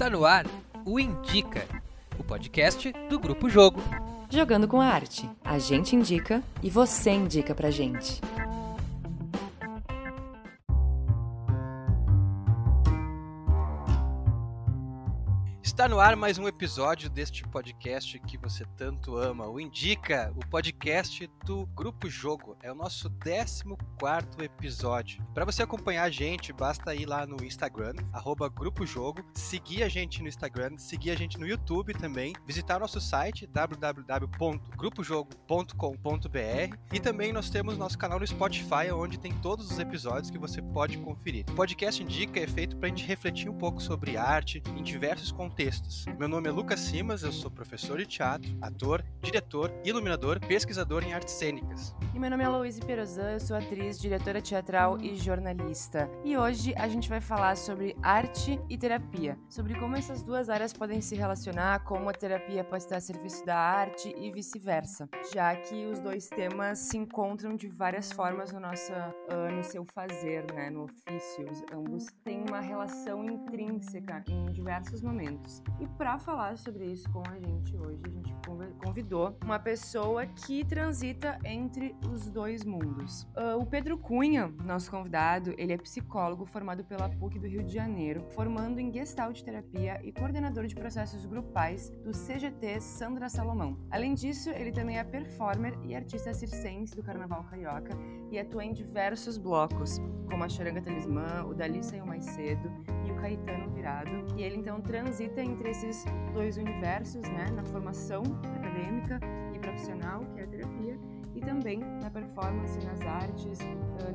Está no ar o Indica, o podcast do Grupo Jogo. Jogando com a arte. A gente indica e você indica pra gente. Está no ar mais um episódio deste podcast que você tanto ama, o Indica, o podcast do Grupo Jogo. É o nosso 14 episódio. Para você acompanhar a gente, basta ir lá no Instagram, arroba Grupo Jogo, seguir a gente no Instagram, seguir a gente no YouTube também, visitar nosso site www.grupojogo.com.br e também nós temos nosso canal no Spotify, onde tem todos os episódios que você pode conferir. O podcast Indica é feito para a gente refletir um pouco sobre arte em diversos contextos textos. Meu nome é Lucas Simas, eu sou professor de teatro, ator, diretor, iluminador, pesquisador em artes cênicas. E meu nome é Louise Perozan, eu sou atriz, diretora teatral e jornalista. E hoje a gente vai falar sobre arte e terapia, sobre como essas duas áreas podem se relacionar, como a terapia pode estar a serviço da arte e vice-versa, já que os dois temas se encontram de várias formas no nosso uh, no seu fazer, né, no ofício. Ambos têm uma relação intrínseca em diversos momentos. E para falar sobre isso com a gente hoje, a gente convidou uma pessoa que transita entre os dois mundos. Uh, o Pedro Cunha, nosso convidado, ele é psicólogo formado pela PUC do Rio de Janeiro, formando em Gestalt Terapia e coordenador de processos grupais do CGT Sandra Salomão. Além disso, ele também é performer e artista circense do Carnaval Carioca e atua em diversos blocos, como a Charanga Talismã, o Dali Saiu Mais Cedo e o Caetano Virado. E ele então transita entre esses dois universos, né, na formação acadêmica e profissional, que é a terapia, e também na performance, nas artes,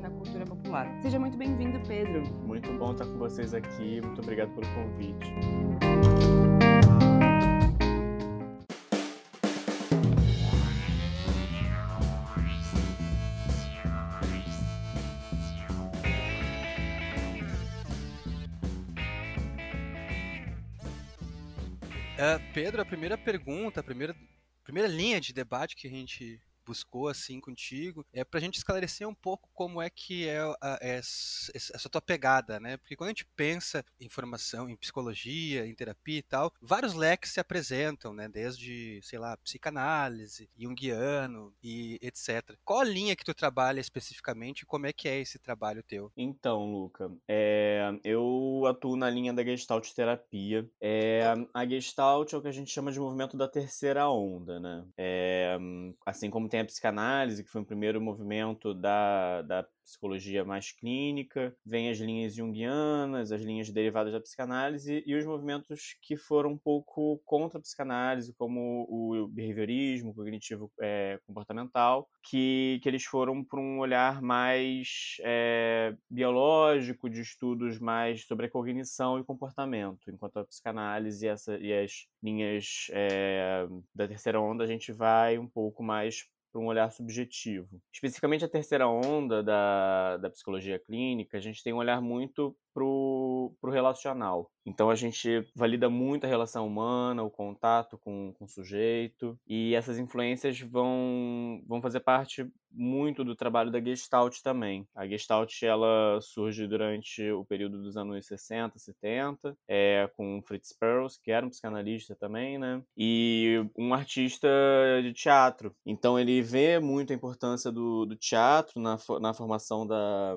na cultura popular. Seja muito bem-vindo, Pedro. Muito bom estar com vocês aqui. Muito obrigado pelo convite. Uh, Pedro, a primeira pergunta, a primeira, primeira linha de debate que a gente buscou assim contigo é para a gente esclarecer um pouco como é que é a, essa tua pegada, né? Porque quando a gente pensa em formação, em psicologia, em terapia e tal, vários leques se apresentam, né? Desde, sei lá, psicanálise, junguiano e etc. Qual a linha que tu trabalha especificamente e como é que é esse trabalho teu? Então, Luca, é, eu atuo na linha da Gestalt terapia. É, a Gestalt é o que a gente chama de movimento da terceira onda, né? É, assim como tem tem a psicanálise, que foi o primeiro movimento da, da psicologia mais clínica, vem as linhas junguianas, as linhas derivadas da psicanálise e os movimentos que foram um pouco contra a psicanálise, como o behaviorismo, cognitivo é, comportamental, que, que eles foram para um olhar mais é, biológico, de estudos mais sobre a cognição e comportamento, enquanto a psicanálise e, essa, e as linhas é, da terceira onda a gente vai um pouco mais para um olhar subjetivo. Especificamente a terceira onda da, da psicologia clínica, a gente tem um olhar muito para o relacional. Então a gente valida muito a relação humana, o contato com, com o sujeito, e essas influências vão, vão fazer parte muito do trabalho da Gestalt também. A Gestalt ela surge durante o período dos anos 60, 70, é, com Fritz Perls, que era um psicanalista também, né? E um artista de teatro. Então ele vê muito a importância do, do teatro na, na formação da,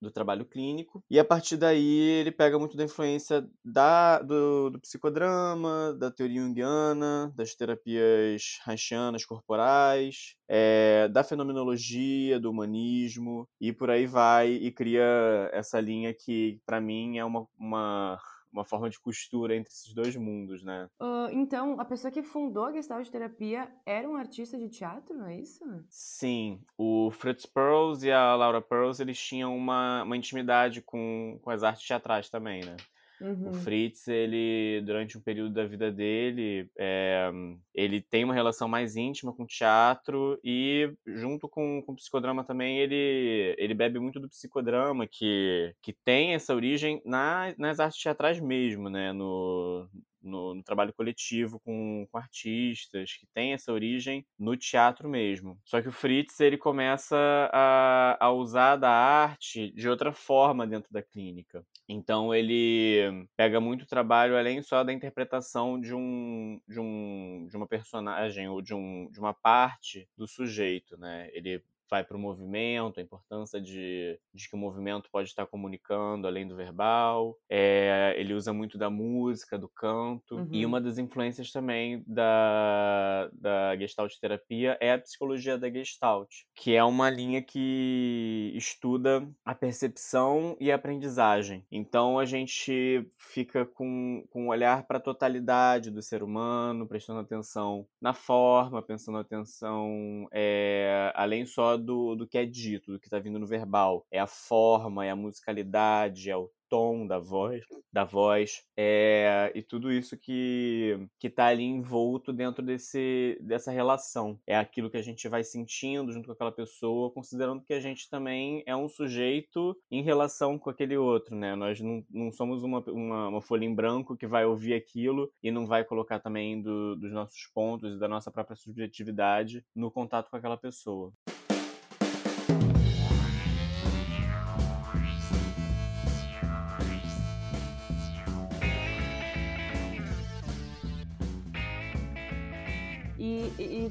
do trabalho clínico, e a partir daí ele pega muito da influência da, do, do psicodrama, da teoria junguiana, das terapias haitianas corporais, é, da fenomenologia, do humanismo, e por aí vai, e cria essa linha que, para mim, é uma, uma uma forma de costura entre esses dois mundos, né? Uh, então, a pessoa que fundou a Gestalt Terapia era um artista de teatro, não é isso? Sim. O Fritz Perls e a Laura Perls, eles tinham uma, uma intimidade com, com as artes teatrais também, né? Uhum. O Fritz, ele, durante um período da vida dele, é, ele tem uma relação mais íntima com o teatro e, junto com, com o psicodrama também, ele, ele bebe muito do psicodrama, que, que tem essa origem na, nas artes teatrais mesmo, né? No, no, no trabalho coletivo com, com, artistas, que tem essa origem no teatro mesmo. Só que o Fritz ele começa a, a usar da arte de outra forma dentro da clínica. Então ele pega muito trabalho além só da interpretação de um de, um, de uma personagem ou de, um, de uma parte do sujeito, né? Ele vai para o movimento, a importância de, de que o movimento pode estar comunicando além do verbal. É, ele usa muito da música, do canto. Uhum. E uma das influências também da, da Gestalt terapia é a psicologia da Gestalt, que é uma linha que estuda a percepção e a aprendizagem. Então a gente fica com, com um olhar para a totalidade do ser humano, prestando atenção na forma, prestando atenção é, além só do, do que é dito, do que está vindo no verbal. É a forma, é a musicalidade, é o tom da voz, da voz é, e tudo isso que que está ali envolto dentro desse dessa relação é aquilo que a gente vai sentindo junto com aquela pessoa, considerando que a gente também é um sujeito em relação com aquele outro, né? Nós não, não somos uma, uma, uma folha em branco que vai ouvir aquilo e não vai colocar também do, dos nossos pontos e da nossa própria subjetividade no contato com aquela pessoa.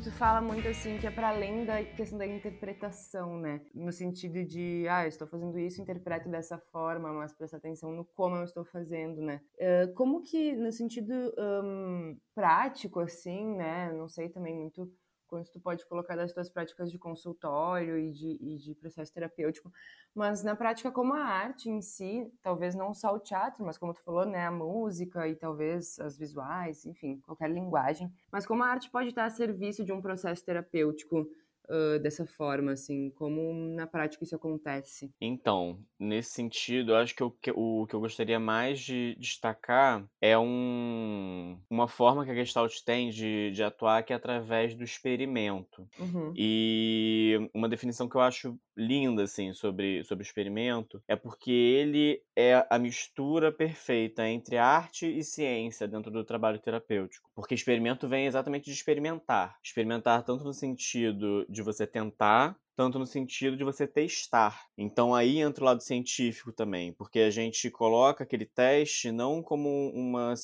Tu fala muito assim que é para além da questão da interpretação, né? No sentido de, ah, estou fazendo isso, interpreto dessa forma, mas presta atenção no como eu estou fazendo, né? Uh, como que, no sentido um, prático, assim, né? Não sei também muito quanto tu pode colocar das tuas práticas de consultório e de, e de processo terapêutico, mas na prática como a arte em si, talvez não só o teatro, mas como tu falou, né, a música e talvez as visuais, enfim, qualquer linguagem, mas como a arte pode estar a serviço de um processo terapêutico uh, dessa forma, assim? Como na prática isso acontece? Então, nesse sentido, eu acho que o que, o que eu gostaria mais de destacar é um, uma forma que a Gestalt tem de, de atuar que é através do experimento. Uhum. E uma definição que eu acho linda, assim, sobre, sobre o experimento é porque ele é a mistura perfeita entre arte e ciência dentro do trabalho terapêutico. Porque experimento vem exatamente de experimentar. Experimentar tanto no sentido de você tentar, tanto no sentido de você testar. Então aí entra o lado científico também, porque a gente coloca aquele teste não como uma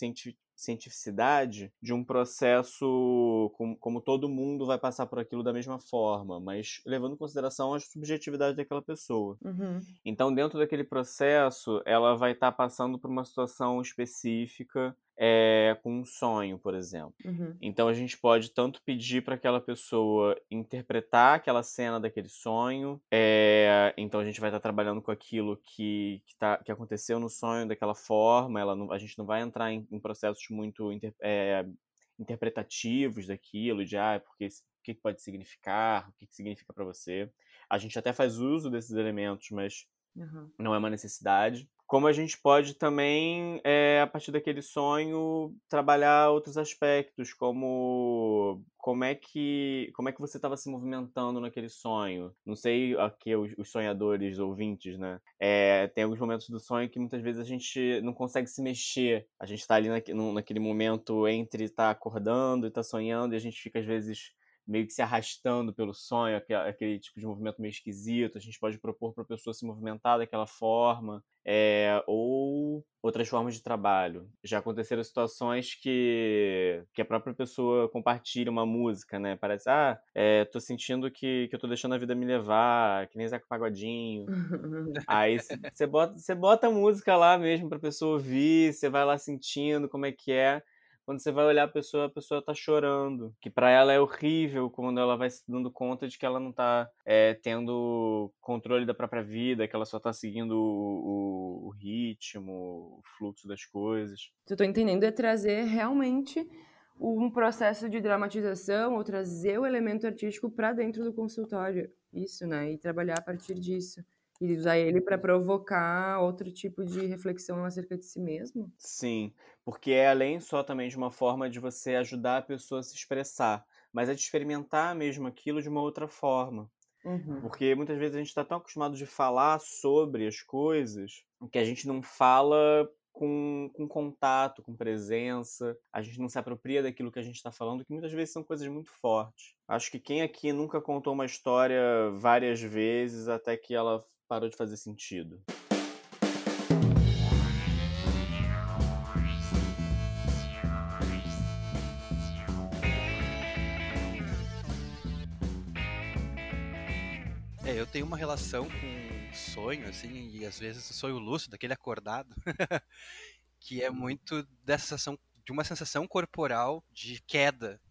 cientificidade de um processo como, como, todo mundo vai passar por aquilo da mesma forma, mas levando em consideração a subjetividade daquela pessoa. Uhum. Então, dentro daquele processo, ela vai estar tá passando por uma situação específica é, com um sonho, por exemplo. Uhum. Então a gente pode tanto pedir para aquela pessoa interpretar aquela cena daquele sonho, é, então a gente vai estar tá trabalhando com aquilo que, que, tá, que aconteceu no sonho daquela forma, não, a gente não vai entrar em, em processos muito inter, é, interpretativos daquilo, de ah, porque, o que pode significar, o que significa para você. A gente até faz uso desses elementos, mas uhum. não é uma necessidade como a gente pode também, é, a partir daquele sonho, trabalhar outros aspectos, como como é que como é que você estava se movimentando naquele sonho. Não sei aqui os, os sonhadores ouvintes, né? É, tem alguns momentos do sonho que muitas vezes a gente não consegue se mexer. A gente está ali naquele momento entre estar tá acordando e estar tá sonhando e a gente fica às vezes meio que se arrastando pelo sonho, aquele, aquele tipo de movimento meio esquisito. A gente pode propor para a pessoa se movimentar daquela forma, é, ou outras formas de trabalho. Já aconteceram situações que, que a própria pessoa compartilha uma música, né? Parece, ah, é, tô sentindo que, que eu tô deixando a vida me levar, que nem Zeca Pagodinho. Aí você bota, bota a música lá mesmo pra pessoa ouvir, você vai lá sentindo como é que é quando você vai olhar a pessoa, a pessoa tá chorando. Que para ela é horrível quando ela vai se dando conta de que ela não tá é, tendo controle da própria vida, que ela só tá seguindo o, o, ritmo, o fluxo das coisas. O que eu tô entendendo é trazer realmente um processo de dramatização ou trazer o elemento artístico para dentro do consultório. Isso, né? E trabalhar a partir disso e usar ele para provocar outro tipo de reflexão acerca de si mesmo? Sim, porque é além só também de uma forma de você ajudar a pessoa a se expressar, mas é de experimentar mesmo aquilo de uma outra forma. Uhum. Porque muitas vezes a gente está tão acostumado de falar sobre as coisas que a gente não fala com, com contato, com presença. A gente não se apropria daquilo que a gente está falando, que muitas vezes são coisas muito fortes. Acho que quem aqui nunca contou uma história várias vezes até que ela parou de fazer sentido. É, eu tenho uma relação com sonho, assim, e às vezes sonho lúcido, aquele acordado, que é muito dessa sensação, de uma sensação corporal de queda.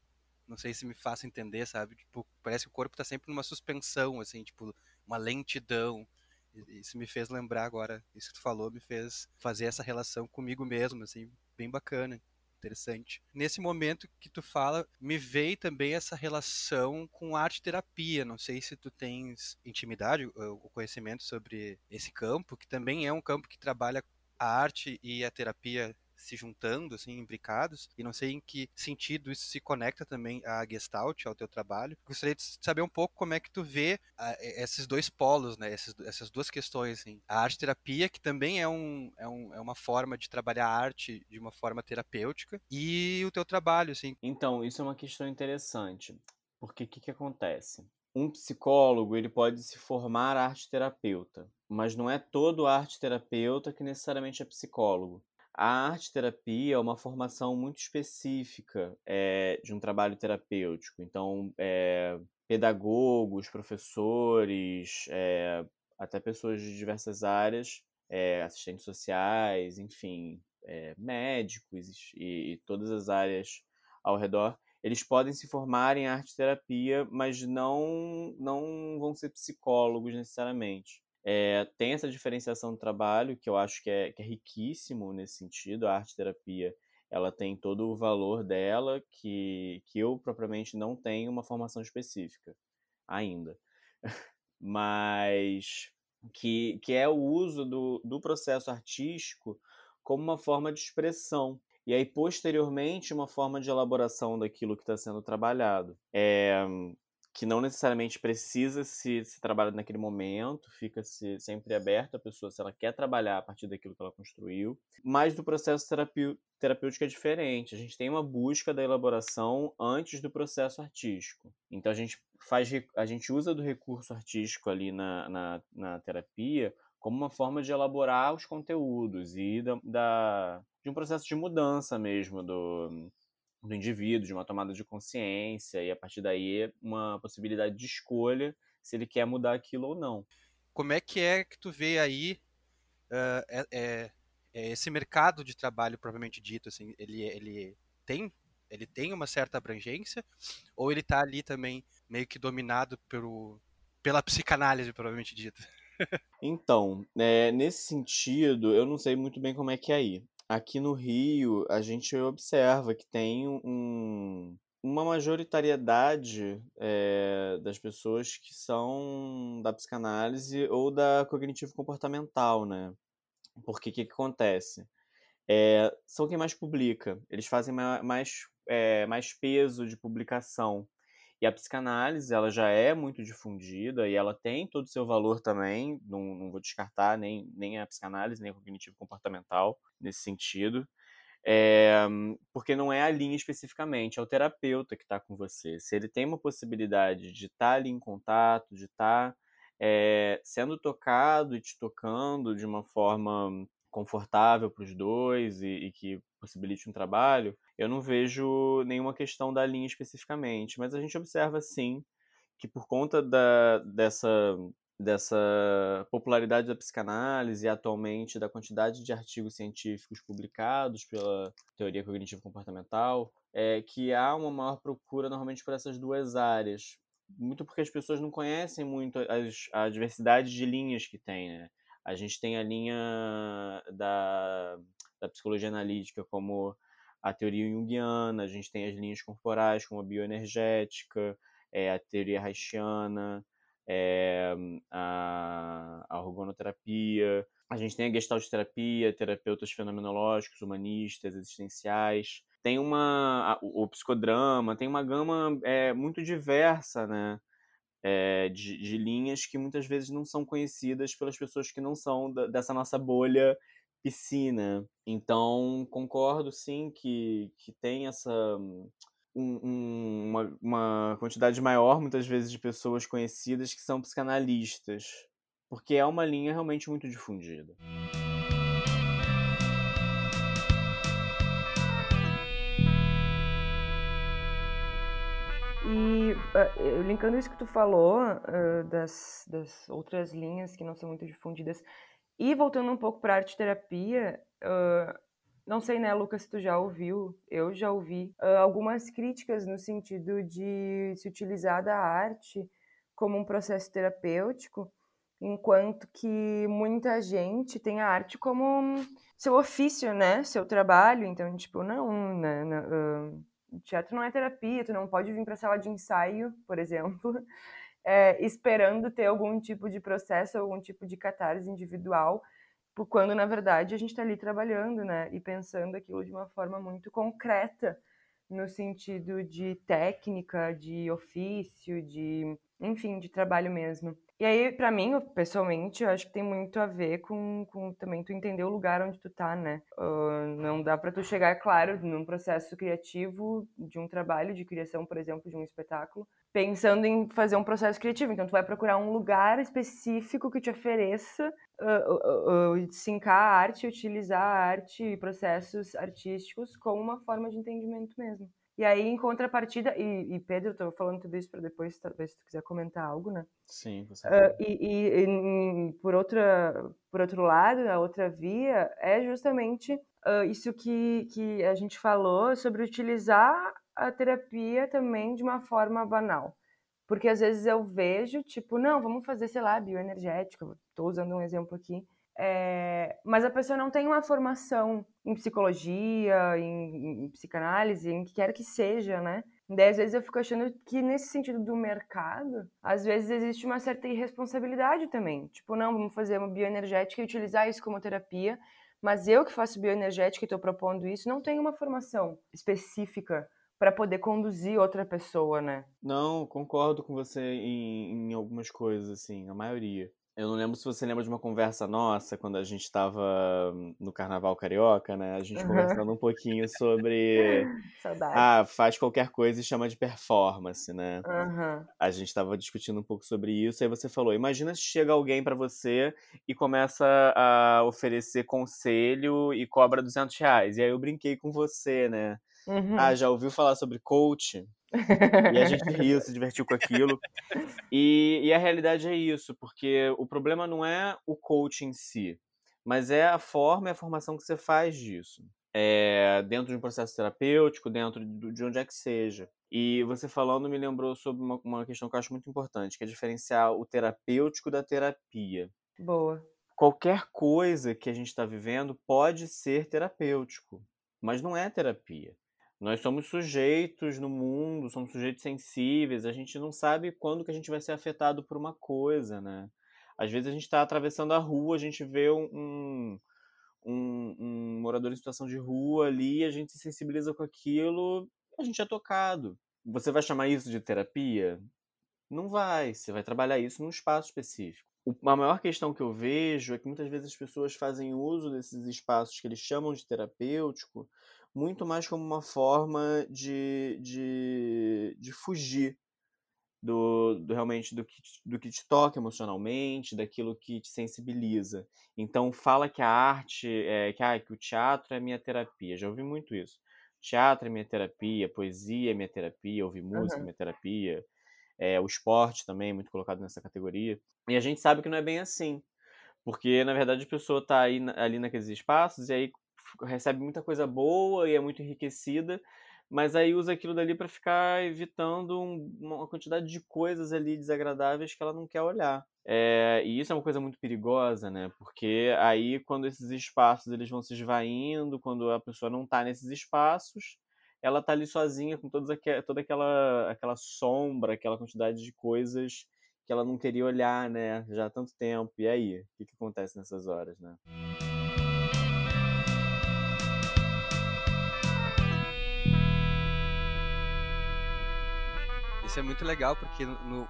Não sei se me faço entender, sabe? Tipo, parece que o corpo tá sempre numa suspensão, assim, tipo, uma lentidão. Isso me fez lembrar agora, isso que tu falou me fez fazer essa relação comigo mesmo, assim, bem bacana interessante. Nesse momento que tu fala, me veio também essa relação com arte terapia. Não sei se tu tens intimidade ou conhecimento sobre esse campo, que também é um campo que trabalha a arte e a terapia se juntando, assim, imbricados, e não sei em que sentido isso se conecta também à Gestalt, ao teu trabalho. Gostaria de saber um pouco como é que tu vê a, esses dois polos, né, essas, essas duas questões, assim. A arte-terapia, que também é, um, é, um, é uma forma de trabalhar a arte de uma forma terapêutica, e o teu trabalho, assim. Então, isso é uma questão interessante, porque o que, que acontece? um psicólogo ele pode se formar arte terapeuta, mas não é todo arte terapeuta que necessariamente é psicólogo. A arte-terapia é uma formação muito específica é, de um trabalho terapêutico. Então, é, pedagogos, professores, é, até pessoas de diversas áreas, assistentes sociais, enfim, médicos e, e todas as áreas ao redor, eles podem se formar em arte-terapia, mas não, não vão ser psicólogos necessariamente. É, tem essa diferenciação do trabalho, que eu acho que é, que é riquíssimo nesse sentido. A arte-terapia ela tem todo o valor dela, que, que eu propriamente não tenho uma formação específica ainda. Mas que, que é o uso do, do processo artístico como uma forma de expressão. E aí, posteriormente, uma forma de elaboração daquilo que está sendo trabalhado. É, que não necessariamente precisa se, se trabalhar naquele momento, fica -se sempre aberto a pessoa se ela quer trabalhar a partir daquilo que ela construiu. Mas do processo terapêutico é diferente. A gente tem uma busca da elaboração antes do processo artístico. Então a gente faz a gente usa do recurso artístico ali na, na, na terapia como uma forma de elaborar os conteúdos e da, da de um processo de mudança mesmo do, do indivíduo, de uma tomada de consciência, e a partir daí uma possibilidade de escolha se ele quer mudar aquilo ou não. Como é que é que tu vê aí uh, é, é, é esse mercado de trabalho propriamente dito, assim, ele, ele tem ele tem uma certa abrangência ou ele está ali também meio que dominado pelo, pela psicanálise propriamente dita? então, é, nesse sentido, eu não sei muito bem como é que é aí. Aqui no Rio, a gente observa que tem um, uma majoritariedade é, das pessoas que são da psicanálise ou da cognitivo-comportamental, né? Porque o que, que, acontece? É, são quem mais publica, eles fazem mais, é, mais peso de publicação. E a psicanálise, ela já é muito difundida e ela tem todo o seu valor também, não, não vou descartar nem, nem a psicanálise, nem a cognitivo comportamental nesse sentido, é, porque não é a linha especificamente, é o terapeuta que está com você. Se ele tem uma possibilidade de estar tá ali em contato, de estar tá, é, sendo tocado e te tocando de uma forma confortável para os dois e, e, que possibilite um trabalho, eu não vejo nenhuma questão da linha especificamente, mas a gente observa sim que por conta da, dessa, dessa popularidade da psicanálise e atualmente da quantidade de artigos científicos publicados pela teoria cognitivo comportamental, é que há uma maior procura normalmente por essas duas áreas, muito porque as pessoas não conhecem muito as, a diversidade de linhas que tem, né? A gente tem a linha da, da psicologia analítica como a teoria junguiana, a gente tem as linhas corporais como a bioenergética, é, a teoria haitiana, é, a, a organoterapia, a gente tem a gestalt terapia, terapeutas fenomenológicos, humanistas, existenciais, tem uma o, o psicodrama, tem uma gama é, muito diversa, né? é, de, de, linhas que muitas vezes não são conhecidas pelas pessoas que não são da, dessa nossa bolha piscina. Então, concordo sim que, que tem essa. Um, um, uma, uma quantidade maior, muitas vezes, de pessoas conhecidas que são psicanalistas, porque é uma linha realmente muito difundida. E uh, linkando isso que tu falou, uh, das, das outras linhas que não são muito difundidas, e voltando um pouco para arte terapia, uh, não sei, né, Lucas, se tu já ouviu, eu já ouvi algumas críticas no sentido de se utilizar da arte como um processo terapêutico, enquanto que muita gente tem a arte como seu ofício, né, seu trabalho, então, tipo, não, né, não teatro não é terapia, tu não pode vir para a sala de ensaio, por exemplo, é, esperando ter algum tipo de processo, algum tipo de catarse individual, quando na verdade a gente está ali trabalhando, né, e pensando aquilo de uma forma muito concreta, no sentido de técnica, de ofício, de, enfim, de trabalho mesmo. E aí, para mim, pessoalmente, eu acho que tem muito a ver com, com também tu entender o lugar onde tu tá, né? Uh, não dá para tu chegar, claro, num processo criativo de um trabalho de criação, por exemplo, de um espetáculo, pensando em fazer um processo criativo. Então, tu vai procurar um lugar específico que te ofereça uh, uh, sincar a arte, utilizar a arte e processos artísticos como uma forma de entendimento mesmo. E aí, em contrapartida, e, e Pedro, estou falando tudo isso para depois, talvez, se tu quiser comentar algo, né? Sim, você uh, e, e, e, por, outra, por outro lado, a outra via é justamente uh, isso que, que a gente falou sobre utilizar a terapia também de uma forma banal. Porque às vezes eu vejo, tipo, não, vamos fazer, sei lá, bioenergética, estou usando um exemplo aqui, é, mas a pessoa não tem uma formação em psicologia, em, em, psicanálise, em que quer que seja, né? Daí, às vezes, eu fico achando que, nesse sentido do mercado, às vezes existe uma certa irresponsabilidade também. Tipo, não, vamos fazer uma bioenergética e utilizar isso como terapia, mas eu que faço bioenergética e estou propondo isso, não tenho uma formação específica para poder conduzir outra pessoa, né? Não, concordo com você em, em algumas coisas, assim, a maioria. Eu não lembro se você lembra de uma conversa nossa quando a gente estava no Carnaval Carioca, né? A gente uhum. conversando um pouquinho sobre. Saudade. Ah, faz qualquer coisa e chama de performance, né? Uhum. A gente estava discutindo um pouco sobre isso, aí você falou: imagina se chega alguém para você e começa a oferecer conselho e cobra 200 reais. E aí eu brinquei com você, né? Uhum. Ah, já ouviu falar sobre coach? e a gente riu, se divertiu com aquilo. E, e, a realidade é isso, porque o problema não é o coach em si, mas é a forma e a formação que você faz disso. É, dentro de um processo terapêutico, dentro de onde é que seja. E você falando me lembrou sobre uma, uma questão que eu acho muito importante, que é diferenciar o terapêutico da terapia. Boa. Qualquer coisa que a gente está vivendo pode ser terapêutico, mas não é terapia. Nós somos sujeitos no mundo, somos sujeitos sensíveis, a gente não sabe quando que a gente vai ser afetado por uma coisa, né? Às vezes a gente está atravessando a rua, a gente vê um, um, um, morador em situação de rua ali, a gente se sensibiliza com aquilo, a gente é tocado. Você vai chamar isso de terapia? Não vai, você vai trabalhar isso num espaço específico. A maior questão que eu vejo é que muitas vezes as pessoas fazem uso desses espaços que eles chamam de terapêutico muito mais como uma forma de, de, de fugir do, do, realmente do que, do que te toca emocionalmente, daquilo que te sensibiliza. Então fala que a arte, é, que, ah, que o teatro é minha terapia. Já ouvi muito isso. Teatro é minha terapia, poesia é minha terapia, ouvir música uhum. é minha terapia. É, o esporte também é muito colocado nessa categoria. E a gente sabe que não é bem assim. Porque, na verdade, a pessoa está ali naqueles espaços e aí recebe muita coisa boa e é muito enriquecida, mas aí usa aquilo dali para ficar evitando um, uma quantidade de coisas ali desagradáveis que ela não quer olhar. É, e isso é uma coisa muito perigosa, né? Porque aí quando esses espaços eles vão se esvaindo, quando a pessoa não está nesses espaços, ela está ali sozinha com todas toda aquela, aquela sombra, aquela quantidade de coisas que ela não queria olhar, né? Já há tanto tempo. E aí? O que, que acontece nessas horas, né? Isso é muito legal porque no,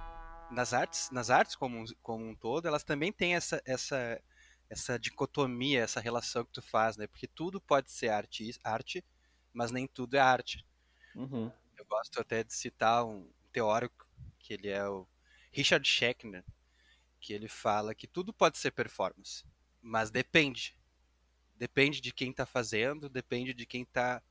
nas artes, nas artes como, como um todo, elas também têm essa, essa, essa dicotomia, essa relação que tu faz, né? Porque tudo pode ser arte, arte mas nem tudo é arte. Uhum. Eu gosto até de citar um teórico, que ele é o Richard Schechner, que ele fala que tudo pode ser performance, mas depende. Depende de quem está fazendo, depende de quem está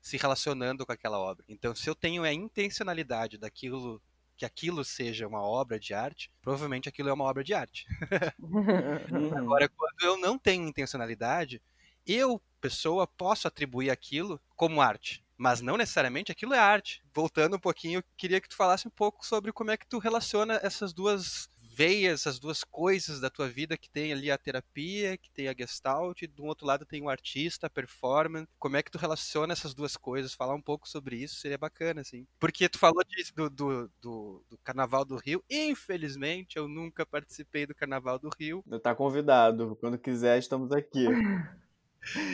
se relacionando com aquela obra. Então, se eu tenho a intencionalidade daquilo que aquilo seja uma obra de arte, provavelmente aquilo é uma obra de arte. Agora, quando eu não tenho intencionalidade, eu, pessoa, posso atribuir aquilo como arte, mas não necessariamente aquilo é arte. Voltando um pouquinho, eu queria que tu falasse um pouco sobre como é que tu relaciona essas duas veias, essas duas coisas da tua vida que tem ali a terapia, que tem a gestalt, e do outro lado tem o artista, a performance. Como é que tu relaciona essas duas coisas? Falar um pouco sobre isso seria bacana, assim. Porque tu falou disso, do, do, do, do Carnaval do Rio. Infelizmente, eu nunca participei do Carnaval do Rio. Tá convidado. Quando quiser, estamos aqui.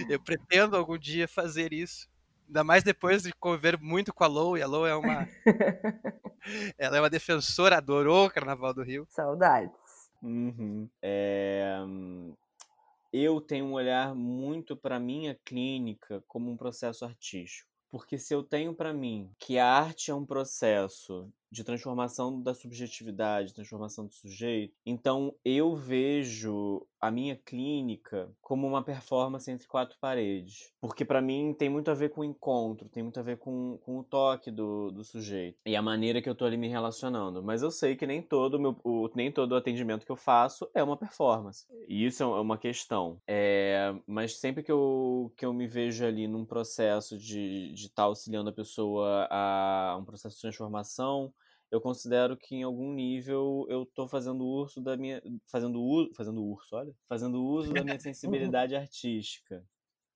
Eu pretendo algum dia fazer isso. Ainda mais depois de conviver muito com a Lou, e a Lou é uma. ela é uma defensora, adorou o Carnaval do Rio. Saudades. Uhum. É, Eu tenho um olhar muito para minha clínica como um processo artístico. Porque se eu tenho para mim que a arte é um processo de transformação da subjetividade, transformação do sujeito, então eu vejo a minha clínica como uma performance entre quatro paredes. Porque para mim tem muito a ver com o encontro, tem muito a ver com, com o toque do, do sujeito e a maneira que eu tô ali me relacionando. Mas eu sei que nem todo meu, o, nem todo o atendimento que eu faço é uma performance. E isso é uma questão. É, mas sempre que eu, que eu me vejo ali num processo de estar de tá auxiliando a pessoa a um processo de transformação, eu considero que em algum nível eu tô fazendo uso da minha fazendo uso, fazendo urso, olha, fazendo uso da minha sensibilidade artística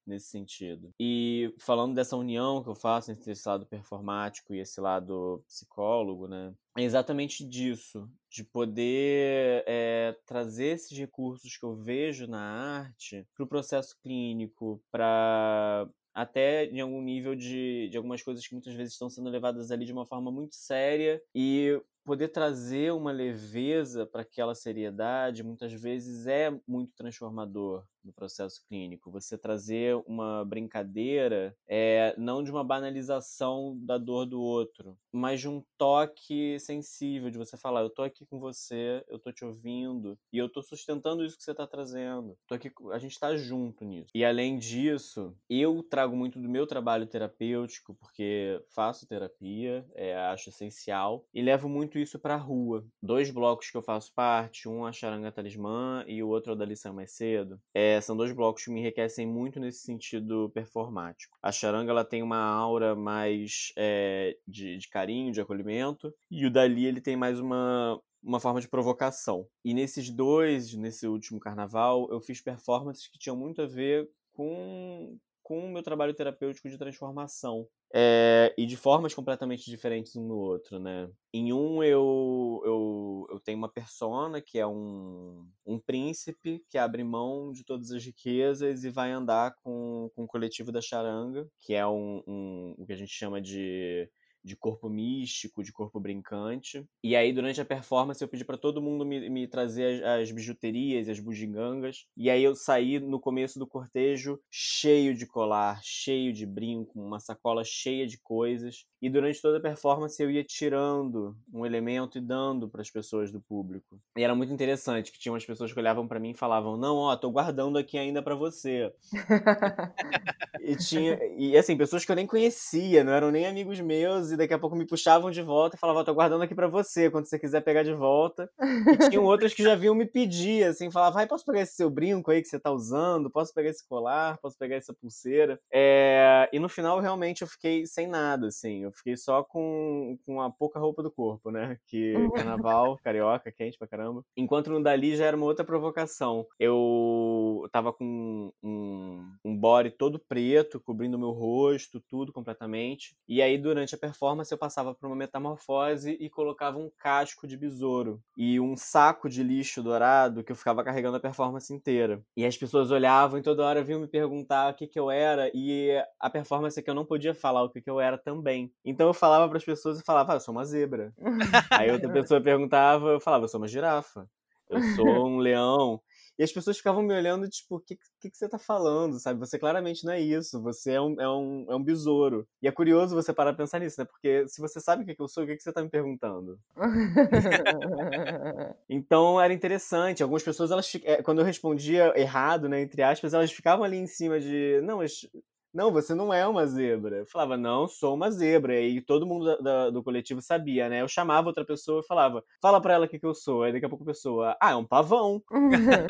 nesse sentido. E falando dessa união que eu faço entre esse lado performático e esse lado psicólogo, né? É exatamente disso, de poder é, trazer esses recursos que eu vejo na arte para o processo clínico, para até em algum nível de, de algumas coisas que muitas vezes estão sendo levadas ali de uma forma muito séria e poder trazer uma leveza para aquela seriedade muitas vezes é muito transformador no processo clínico. Você trazer uma brincadeira, é, não de uma banalização da dor do outro, mas de um toque sensível, de você falar: eu tô aqui com você, eu tô te ouvindo e eu tô sustentando isso que você tá trazendo. Tô aqui, a gente tá junto nisso. E além disso, eu trago muito do meu trabalho terapêutico, porque faço terapia, é, acho essencial, e levo muito isso pra rua. Dois blocos que eu faço parte, um a Charanga Talismã e o outro é o da Lição Mais Cedo. É, é, são dois blocos que me enriquecem muito nesse sentido performático. A charanga ela tem uma aura mais é, de, de carinho, de acolhimento, e o Dali ele tem mais uma, uma forma de provocação. E nesses dois, nesse último carnaval, eu fiz performances que tinham muito a ver com, com o meu trabalho terapêutico de transformação. É, e de formas completamente diferentes um no outro, né? Em um eu, eu, eu tenho uma persona que é um, um príncipe que abre mão de todas as riquezas e vai andar com, com o coletivo da charanga, que é um, um o que a gente chama de de corpo místico, de corpo brincante. E aí, durante a performance, eu pedi para todo mundo me, me trazer as, as, bijuterias, as bugigangas. E aí, eu saí no começo do cortejo cheio de colar, cheio de brinco, uma sacola cheia de coisas. E durante toda a performance, eu ia tirando um elemento e dando para as pessoas do público. E era muito interessante que tinha umas pessoas que olhavam para mim e falavam: Não, ó, tô guardando aqui ainda para você. e tinha. E assim, pessoas que eu nem conhecia, não eram nem amigos meus e daqui a pouco me puxavam de volta e falavam, tô guardando aqui para você, quando você quiser pegar de volta. E tinham outras que já vinham me pedir, assim, falavam, vai, posso pegar esse seu brinco aí que você tá usando? Posso pegar esse colar? Posso pegar essa pulseira? É... E no final, realmente, eu fiquei sem nada, assim, eu fiquei só com, com a pouca roupa do corpo, né? Que uhum. carnaval, carioca, quente pra caramba. Enquanto no Dali já era uma outra provocação. Eu tava com um, um body todo preto, cobrindo meu rosto, tudo completamente. E aí, durante a performance, performance eu passava por uma metamorfose e colocava um casco de besouro e um saco de lixo dourado que eu ficava carregando a performance inteira. E as pessoas olhavam e toda hora vinham me perguntar o que, que eu era e a performance é que eu não podia falar o que, que eu era também. Então eu falava para as pessoas e falava, ah, eu sou uma zebra. Aí outra pessoa perguntava, eu falava, eu sou uma girafa. Eu sou um leão. E as pessoas ficavam me olhando, tipo, o que, que, que, você tá falando, sabe? Você claramente não é isso, você é um, é um, é um besouro. E é curioso você parar pra pensar nisso, né? Porque se você sabe o que, que eu sou, o que, que você tá me perguntando? então era interessante. Algumas pessoas, elas, eh, quando eu respondia errado, né, entre aspas, elas ficavam ali em cima de. Não, mas não, você não é uma zebra. Eu falava, não, sou uma zebra. E todo mundo da, da, do coletivo sabia, né? Eu chamava outra pessoa e falava, fala pra ela o que, que eu sou. Aí daqui a pouco a pessoa, ah, é um pavão.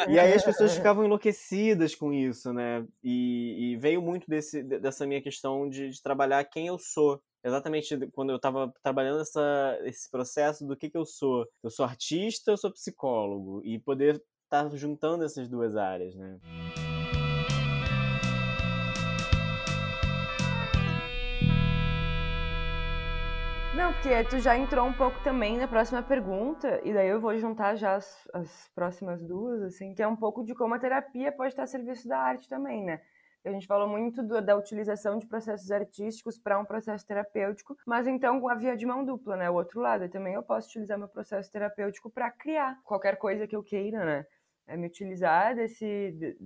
e aí as pessoas ficavam enlouquecidas com isso, né? E, e veio muito desse, dessa minha questão de, de, trabalhar quem eu sou. Exatamente quando eu estava trabalhando essa, esse processo do que, que eu sou. Eu sou artista, eu sou psicólogo. E poder estar tá juntando essas duas áreas, né? Não, porque tu já entrou um pouco também na próxima pergunta, e daí eu vou juntar já as, as próximas duas, assim, que é um pouco de como a terapia pode estar a serviço da arte também, né? A gente falou muito do, da utilização de processos artísticos para um processo terapêutico, mas então a via de mão dupla, né? O outro lado, também eu posso utilizar meu processo terapêutico para criar qualquer coisa que eu queira, né? É me utilizar desse,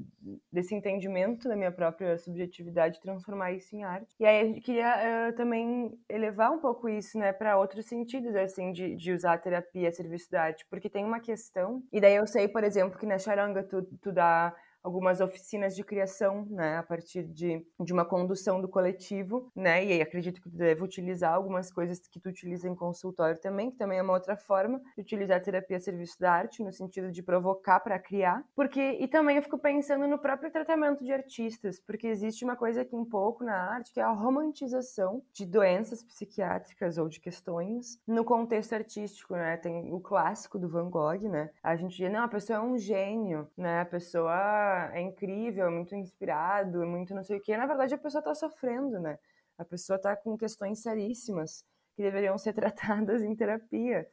desse entendimento da minha própria subjetividade transformar isso em arte. E aí a gente queria uh, também elevar um pouco isso, né, para outros sentidos, assim, de, de usar a terapia a serviço da arte, porque tem uma questão, e daí eu sei, por exemplo, que na charanga tu, tu dá algumas oficinas de criação, né, a partir de, de uma condução do coletivo, né, e aí acredito que tu deve utilizar algumas coisas que tu utiliza em consultório também, que também é uma outra forma de utilizar a terapia a serviço da arte, no sentido de provocar para criar, porque, e também eu fico pensando no próprio tratamento de artistas, porque existe uma coisa aqui um pouco na arte, que é a romantização de doenças psiquiátricas ou de questões no contexto artístico, né, tem o clássico do Van Gogh, né, a gente diz, não, a pessoa é um gênio, né, a pessoa é incrível, é muito inspirado, é muito não sei o quê. Na verdade, a pessoa está sofrendo, né? A pessoa está com questões seríssimas que deveriam ser tratadas em terapia.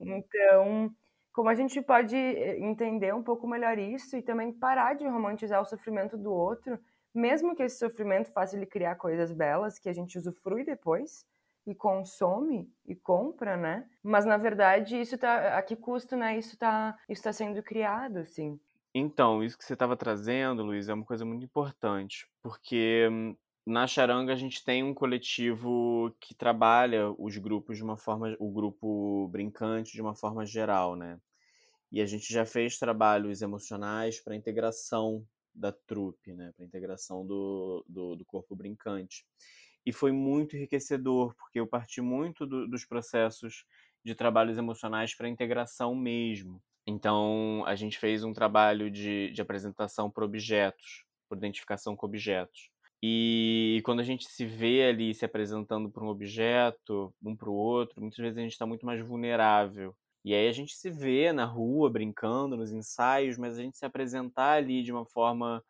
Então, como a gente pode eh, entender um pouco melhor isso e também parar de romantizar o sofrimento do outro, mesmo que esse sofrimento faça ele criar coisas belas que a gente usufrui depois e consome e compra, né? Mas na verdade isso tá a que custo, né? Isso tá isso tá sendo criado, assim. Então, isso que você estava trazendo, Luiz, é uma coisa muito importante, porque hum, na Charanga a gente tem um coletivo que trabalha os grupos de uma forma, o grupo brincante de uma forma geral, né? E a gente já fez trabalhos emocionais para integração da trupe, né? Para integração do, do, do, corpo brincante. E foi muito enriquecedor, porque eu parti muito do, dos processos de trabalhos emocionais para integração mesmo. Então, a gente fez um trabalho de, de apresentação por objetos, por identificação com objetos. E quando a gente se vê ali se apresentando para um objeto, um para o outro, muitas vezes a gente está muito mais vulnerável. E aí a gente se vê na rua brincando, nos ensaios, mas a gente se apresentar ali de uma forma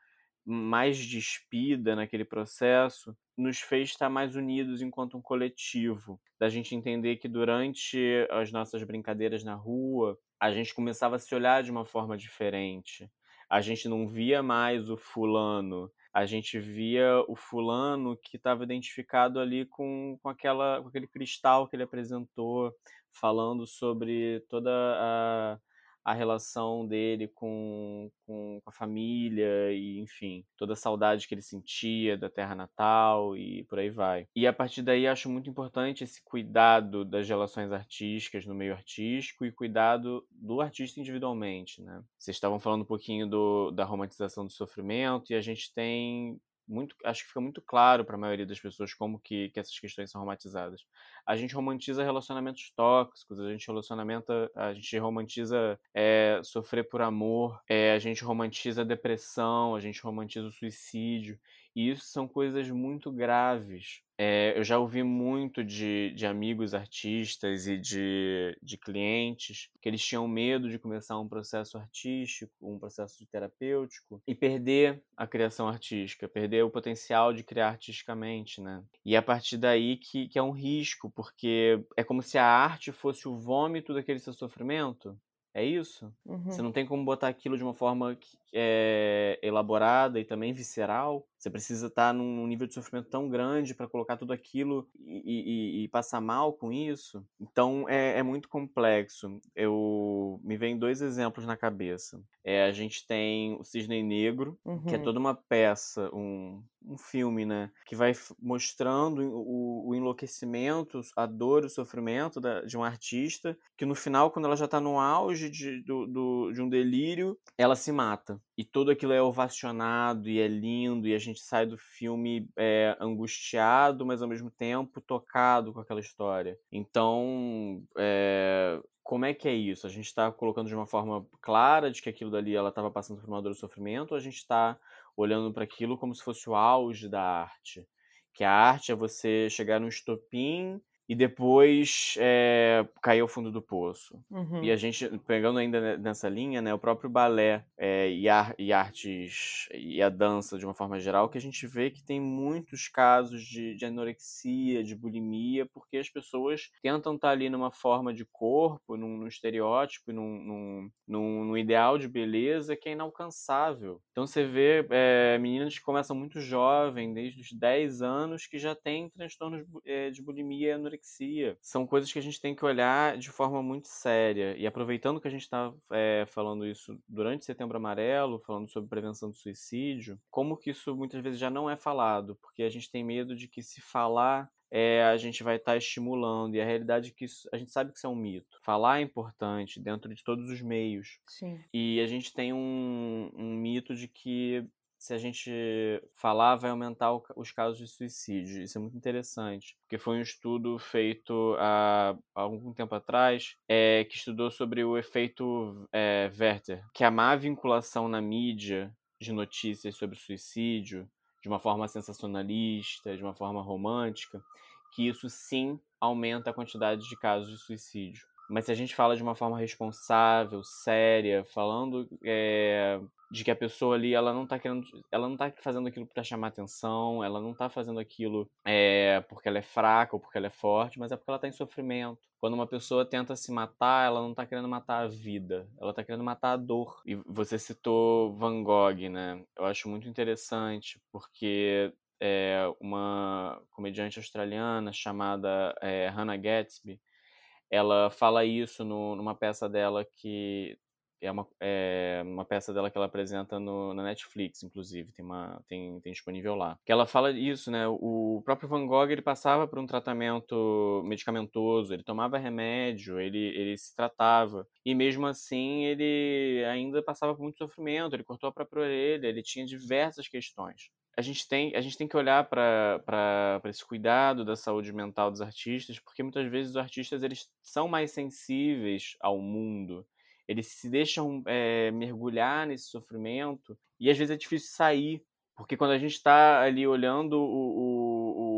mais despida naquele processo nos fez estar mais unidos enquanto um coletivo. Da gente entender que durante as nossas brincadeiras na rua, a gente começava a se olhar de uma forma diferente. A gente não via mais o fulano, a gente via o fulano que estava identificado ali com, com, aquela, com aquele cristal que ele apresentou, falando sobre toda a a relação dele com, com, a família e, enfim, toda a saudade que ele sentia da terra natal e por aí vai. E a partir daí acho muito importante esse cuidado das relações artísticas no meio artístico e cuidado do artista individualmente, né? Vocês estavam falando um pouquinho do, da romantização do sofrimento e a gente tem muito, acho que fica muito claro para a maioria das pessoas como que, que essas questões são romantizadas. A gente romantiza relacionamentos tóxicos, a gente relacionamenta, a gente romantiza é, sofrer por amor, é, a gente romantiza a depressão, a gente romantiza o suicídio. E isso são coisas muito graves. É, eu já ouvi muito de, de amigos artistas e de, de clientes que eles tinham medo de começar um processo artístico, um processo terapêutico e perder a criação artística, perder o potencial de criar artisticamente, né? E a partir daí que, que é um risco, porque é como se a arte fosse o vômito daquele seu sofrimento. É isso? Uhum. Você não tem como botar aquilo de uma forma que, é, elaborada e também visceral. Você precisa estar num nível de sofrimento tão grande para colocar tudo aquilo e, e, e, passar mal com isso. Então é, é, muito complexo. Eu me vem dois exemplos na cabeça. É, a gente tem o Cisne Negro, uhum. que é uhum. toda uma peça, um, um filme, né? Que vai mostrando o, o enlouquecimento, a dor, o sofrimento da, de um artista, que no final, quando ela já está no auge de, do, do, de um delírio, ela se mata. E tudo aquilo é ovacionado e é lindo, e a gente sai do filme é, angustiado, mas ao mesmo tempo tocado com aquela história. Então, é, como é que é isso? A gente está colocando de uma forma clara de que aquilo dali ela estava passando por uma dor e sofrimento, ou a gente está olhando para aquilo como se fosse o auge da arte? Que a arte é você chegar num estopim e depois é, cair ao fundo do poço. Uhum. E a gente, pegando ainda nessa linha, né, o próprio balé é, e, e, artes e a dança de uma forma geral, que a gente vê que tem muitos casos de, de anorexia, de bulimia, porque as pessoas tentam estar ali numa forma de corpo, num, num estereótipo, num, num, num, ideal de beleza que é inalcançável. Então você vê é, meninas que começam muito jovem, desde os 10 anos, que já têm transtornos de bulimia e anorexia anorexia. São coisas que a gente tem que olhar de forma muito séria. E aproveitando que a gente está é, falando isso durante Setembro Amarelo, falando sobre prevenção do suicídio, como que isso muitas vezes já não é falado? Porque a gente tem medo de que se falar é, a gente vai estar tá estimulando. E a realidade é que isso, a gente sabe que isso é um mito. Falar é importante dentro de todos os meios. Sim. E a gente tem um, um mito de que se a gente falar, vai aumentar os casos de suicídio. Isso é muito interessante, porque foi um estudo feito há, algum tempo atrás é, que estudou sobre o efeito é, Werther, que a má vinculação na mídia de notícias sobre suicídio, de uma forma sensacionalista, de uma forma romântica, que isso sim aumenta a quantidade de casos de suicídio. Mas se a gente fala de uma forma responsável, séria, falando é, de que a pessoa ali ela não tá querendo, ela não tá fazendo aquilo para chamar atenção, ela não tá fazendo aquilo é, porque ela é fraca ou porque ela é forte, mas é porque ela tá em sofrimento. Quando uma pessoa tenta se matar, ela não tá querendo matar a vida, ela tá querendo matar a dor. E você citou Van Gogh, né? Eu acho muito interessante porque é, uma comediante australiana chamada é, Hannah Gatsby, ela fala isso no, numa peça dela que é uma, é uma peça dela que ela apresenta no, na Netflix, inclusive, tem, uma, tem, tem disponível lá. Que ela fala isso, né? O próprio Van Gogh, ele passava por um tratamento medicamentoso, ele tomava remédio, ele, ele se tratava. E mesmo assim, ele ainda passava por muito sofrimento, ele cortou a própria orelha, ele tinha diversas questões. A gente tem, a gente tem que olhar para esse cuidado da saúde mental dos artistas, porque muitas vezes os artistas eles são mais sensíveis ao mundo. Eles se deixam é, mergulhar nesse sofrimento e às vezes é difícil sair, porque quando a gente está ali olhando o, o,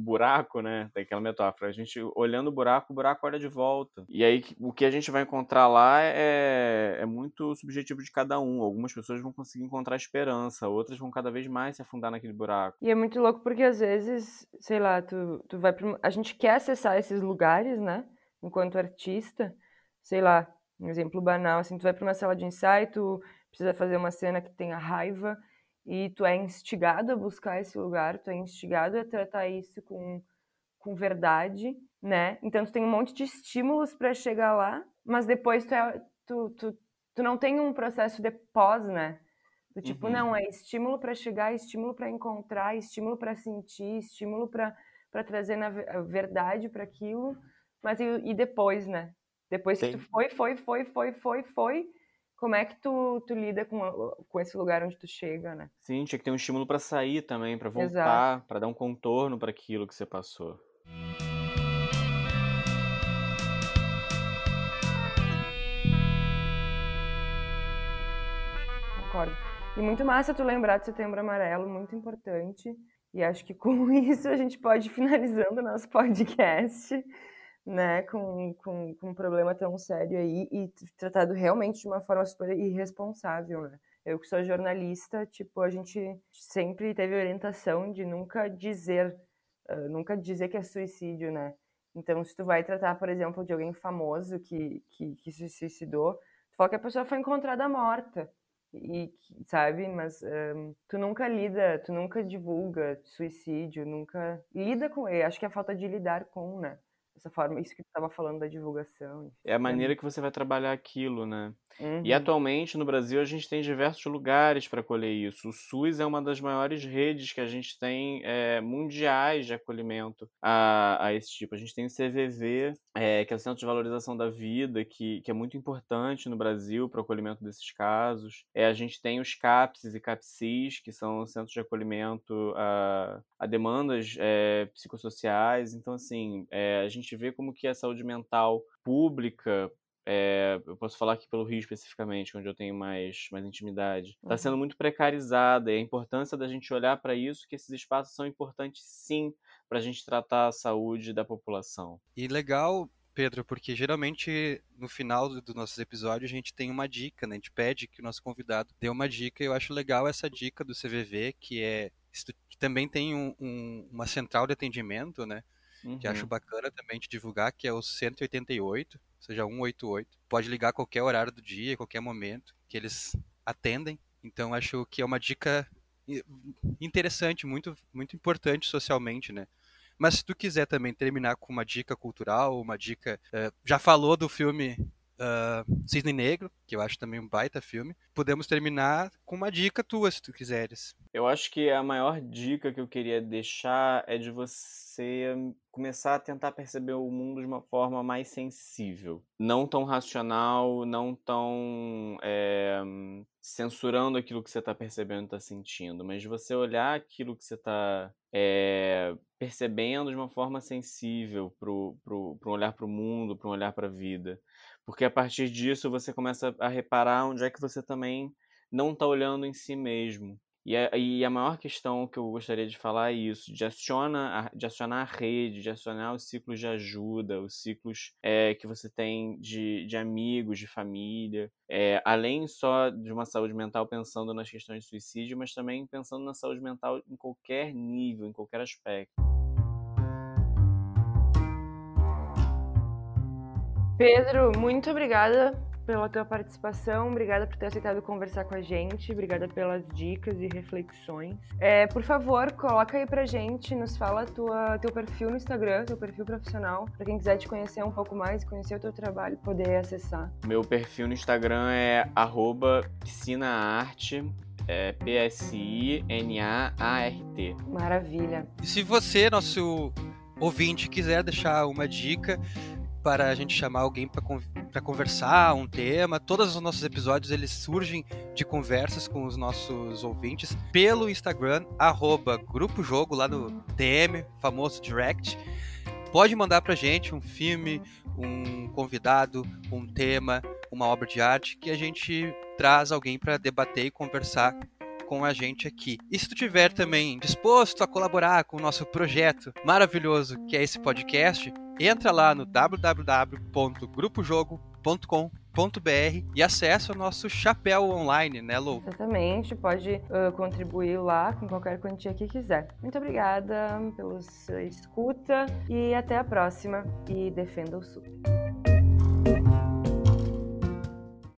o, buraco, né, daquela metáfora, a gente olhando o buraco, o buraco olha de volta. E aí o que a gente vai encontrar lá é, é muito subjetivo de cada um. Algumas pessoas vão conseguir encontrar esperança, outras vão cada vez mais se afundar naquele buraco. E é muito louco porque às vezes, sei lá, tu, tu vai a gente quer acessar esses lugares, né, enquanto artista, sei lá, um exemplo banal, assim, tu vai para uma sala de ensaio, tu precisa fazer uma cena que tenha raiva e tu é instigado a buscar esse lugar, tu é instigado a tratar isso com, com verdade, né? Então tu tem um monte de estímulos para chegar lá, mas depois tu, é, tu, tu, tu não tem um processo de pós, né? Do tipo, uhum. não, é estímulo para chegar, estímulo para encontrar, estímulo para sentir, estímulo para trazer na verdade para aquilo, mas e, e depois, né? Depois que tu foi, foi, foi, foi, foi, foi, como é que tu, tu lida com, com esse lugar onde tu chega, né? Sim, tinha que ter um estímulo para sair também, para voltar, para dar um contorno para aquilo que você passou. Concordo. E muito massa tu lembrar de Setembro Amarelo, muito importante. E acho que com isso a gente pode ir finalizando o nosso podcast né, com, com, com um problema tão sério aí e tratado realmente de uma forma super irresponsável, né? Eu que sou jornalista, tipo, a gente sempre teve orientação de nunca dizer, uh, nunca dizer que é suicídio, né? Então, se tu vai tratar, por exemplo, de alguém famoso que, que, que se suicidou, tu fala que a pessoa foi encontrada morta. e sabe, mas um, tu nunca lida, tu nunca divulga suicídio, nunca lida com ele. Acho que é a falta de lidar com, né? Essa forma, isso que tu estava falando da divulgação. É a maneira que você vai trabalhar aquilo, né? Uhum. E atualmente no Brasil a gente tem diversos lugares para acolher isso. O SUS é uma das maiores redes que a gente tem é, mundiais de acolhimento a, a esse tipo. A gente tem o CVV, é, que é o Centro de Valorização da Vida, que, que é muito importante no Brasil para o acolhimento desses casos. É, a gente tem os CAPSs e CAPSIS, que são centros de acolhimento a, a demandas é, psicossociais. Então, assim, a gente vê como que a saúde mental pública é, eu posso falar aqui pelo Rio especificamente, onde eu tenho mais, mais intimidade, está uhum. sendo muito precarizada e a importância da gente olhar para isso, que esses espaços são importantes sim para a gente tratar a saúde da população. E legal, Pedro, porque geralmente no final dos nossos episódios a gente tem uma dica, né? A gente pede que o nosso convidado dê uma dica e eu acho legal essa dica do CVV, que é que também tem um, um, uma central de atendimento, né? Uhum. Que acho bacana também te divulgar, que é o 188, seja 188. Pode ligar a qualquer horário do dia, qualquer momento, que eles atendem. Então acho que é uma dica interessante, muito, muito importante socialmente, né? Mas se tu quiser também terminar com uma dica cultural, uma dica. Uh, já falou do filme uh, Cisne Negro, que eu acho também um baita filme. Podemos terminar com uma dica tua, se tu quiseres. Eu acho que a maior dica que eu queria deixar é de você começar a tentar perceber o mundo de uma forma mais sensível. Não tão racional, não tão é, censurando aquilo que você está percebendo e está sentindo, mas de você olhar aquilo que você está é, percebendo de uma forma sensível para um olhar para o mundo, para um olhar para a vida. Porque a partir disso você começa a reparar onde é que você também não está olhando em si mesmo. E a, e a maior questão que eu gostaria de falar é isso, de, aciona, de acionar a rede, de acionar os ciclos de ajuda, os ciclos é, que você tem de, de amigos, de família, é, além só de uma saúde mental pensando nas questões de suicídio, mas também pensando na saúde mental em qualquer nível, em qualquer aspecto. Pedro, muito obrigada pela tua participação, obrigada por ter aceitado conversar com a gente, obrigada pelas dicas e reflexões. É, por favor, coloca aí pra gente, nos fala tua, teu perfil no Instagram, teu perfil profissional, para quem quiser te conhecer um pouco mais, conhecer o teu trabalho, poder acessar. Meu perfil no Instagram é piscinaarte, é P-S-I-N-A-A-R-T. Maravilha. E se você, nosso ouvinte, quiser deixar uma dica, para a gente chamar alguém para conversar um tema. Todos os nossos episódios eles surgem de conversas com os nossos ouvintes pelo Instagram arroba Grupo Jogo lá no DM, famoso direct. Pode mandar para a gente um filme, um convidado, um tema, uma obra de arte que a gente traz alguém para debater e conversar com a gente aqui. E se tu tiver também disposto a colaborar com o nosso projeto maravilhoso que é esse podcast, entra lá no www.grupojogo.com.br e acessa o nosso chapéu online, né, Lou? Exatamente, pode uh, contribuir lá com qualquer quantia que quiser. Muito obrigada pela sua escuta e até a próxima. E defenda o Sul.